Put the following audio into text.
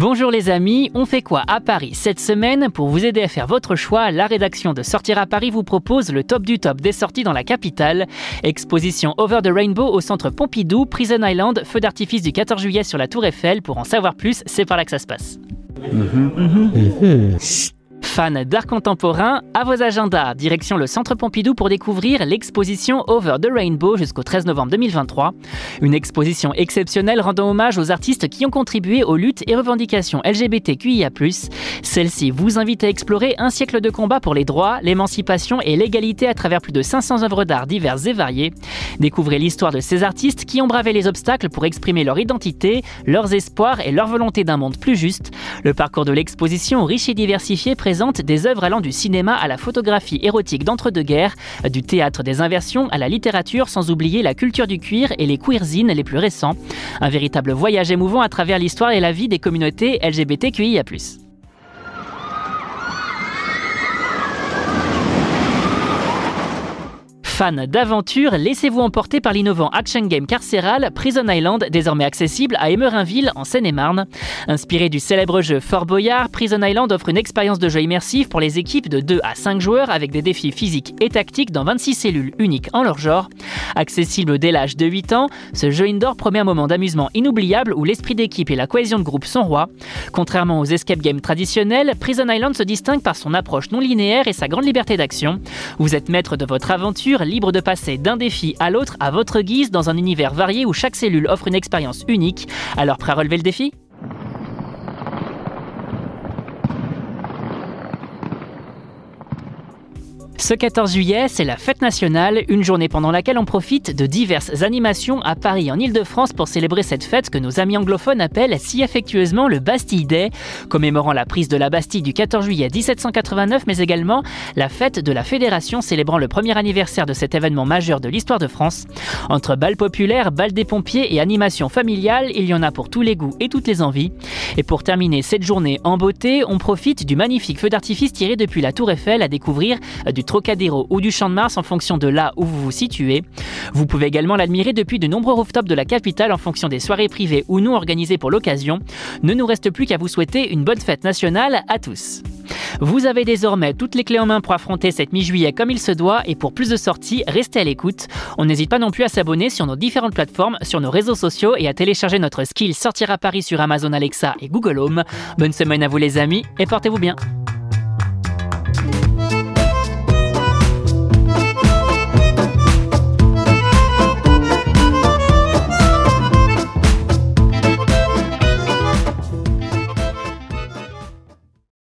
Bonjour les amis, on fait quoi à Paris cette semaine Pour vous aider à faire votre choix, la rédaction de Sortir à Paris vous propose le top du top des sorties dans la capitale. Exposition Over the Rainbow au centre Pompidou, Prison Island, feu d'artifice du 14 juillet sur la Tour Eiffel. Pour en savoir plus, c'est par là que ça se passe. Fans d'art contemporain, à vos agendas, direction le Centre Pompidou pour découvrir l'exposition Over the Rainbow jusqu'au 13 novembre 2023. Une exposition exceptionnelle rendant hommage aux artistes qui ont contribué aux luttes et revendications LGBTQIA+. Celle-ci vous invite à explorer un siècle de combat pour les droits, l'émancipation et l'égalité à travers plus de 500 œuvres d'art diverses et variées. Découvrez l'histoire de ces artistes qui ont bravé les obstacles pour exprimer leur identité, leurs espoirs et leur volonté d'un monde plus juste. Le parcours de l'exposition riche et diversifié présente des œuvres allant du cinéma à la photographie érotique d'entre-deux-guerres, du théâtre des inversions à la littérature, sans oublier la culture du cuir et les queerzines les plus récents. Un véritable voyage émouvant à travers l'histoire et la vie des communautés LGBTQIA. Fans d'aventure, laissez-vous emporter par l'innovant action game carcéral Prison Island, désormais accessible à Emerinville en Seine-et-Marne. Inspiré du célèbre jeu Fort Boyard, Prison Island offre une expérience de jeu immersive pour les équipes de 2 à 5 joueurs avec des défis physiques et tactiques dans 26 cellules uniques en leur genre. Accessible dès l'âge de 8 ans, ce jeu indoor promet un moment d'amusement inoubliable où l'esprit d'équipe et la cohésion de groupe sont rois. Contrairement aux escape games traditionnels, Prison Island se distingue par son approche non linéaire et sa grande liberté d'action. Vous êtes maître de votre aventure, libre de passer d'un défi à l'autre à votre guise dans un univers varié où chaque cellule offre une expérience unique. Alors prêt à relever le défi? Ce 14 juillet, c'est la fête nationale, une journée pendant laquelle on profite de diverses animations à Paris en Ile-de-France pour célébrer cette fête que nos amis anglophones appellent si affectueusement le Bastille Day, commémorant la prise de la Bastille du 14 juillet 1789, mais également la fête de la Fédération célébrant le premier anniversaire de cet événement majeur de l'histoire de France. Entre bal populaire, bal des pompiers et animation familiale, il y en a pour tous les goûts et toutes les envies. Et pour terminer cette journée en beauté, on profite du magnifique feu d'artifice tiré depuis la Tour Eiffel à découvrir du Trocadéro ou du Champ de Mars en fonction de là où vous vous situez. Vous pouvez également l'admirer depuis de nombreux rooftops de la capitale en fonction des soirées privées ou non organisées pour l'occasion. Ne nous reste plus qu'à vous souhaiter une bonne fête nationale à tous. Vous avez désormais toutes les clés en main pour affronter cette mi-juillet comme il se doit et pour plus de sorties, restez à l'écoute. On n'hésite pas non plus à s'abonner sur nos différentes plateformes, sur nos réseaux sociaux et à télécharger notre skill Sortir à Paris sur Amazon Alexa et Google Home. Bonne semaine à vous les amis et portez-vous bien.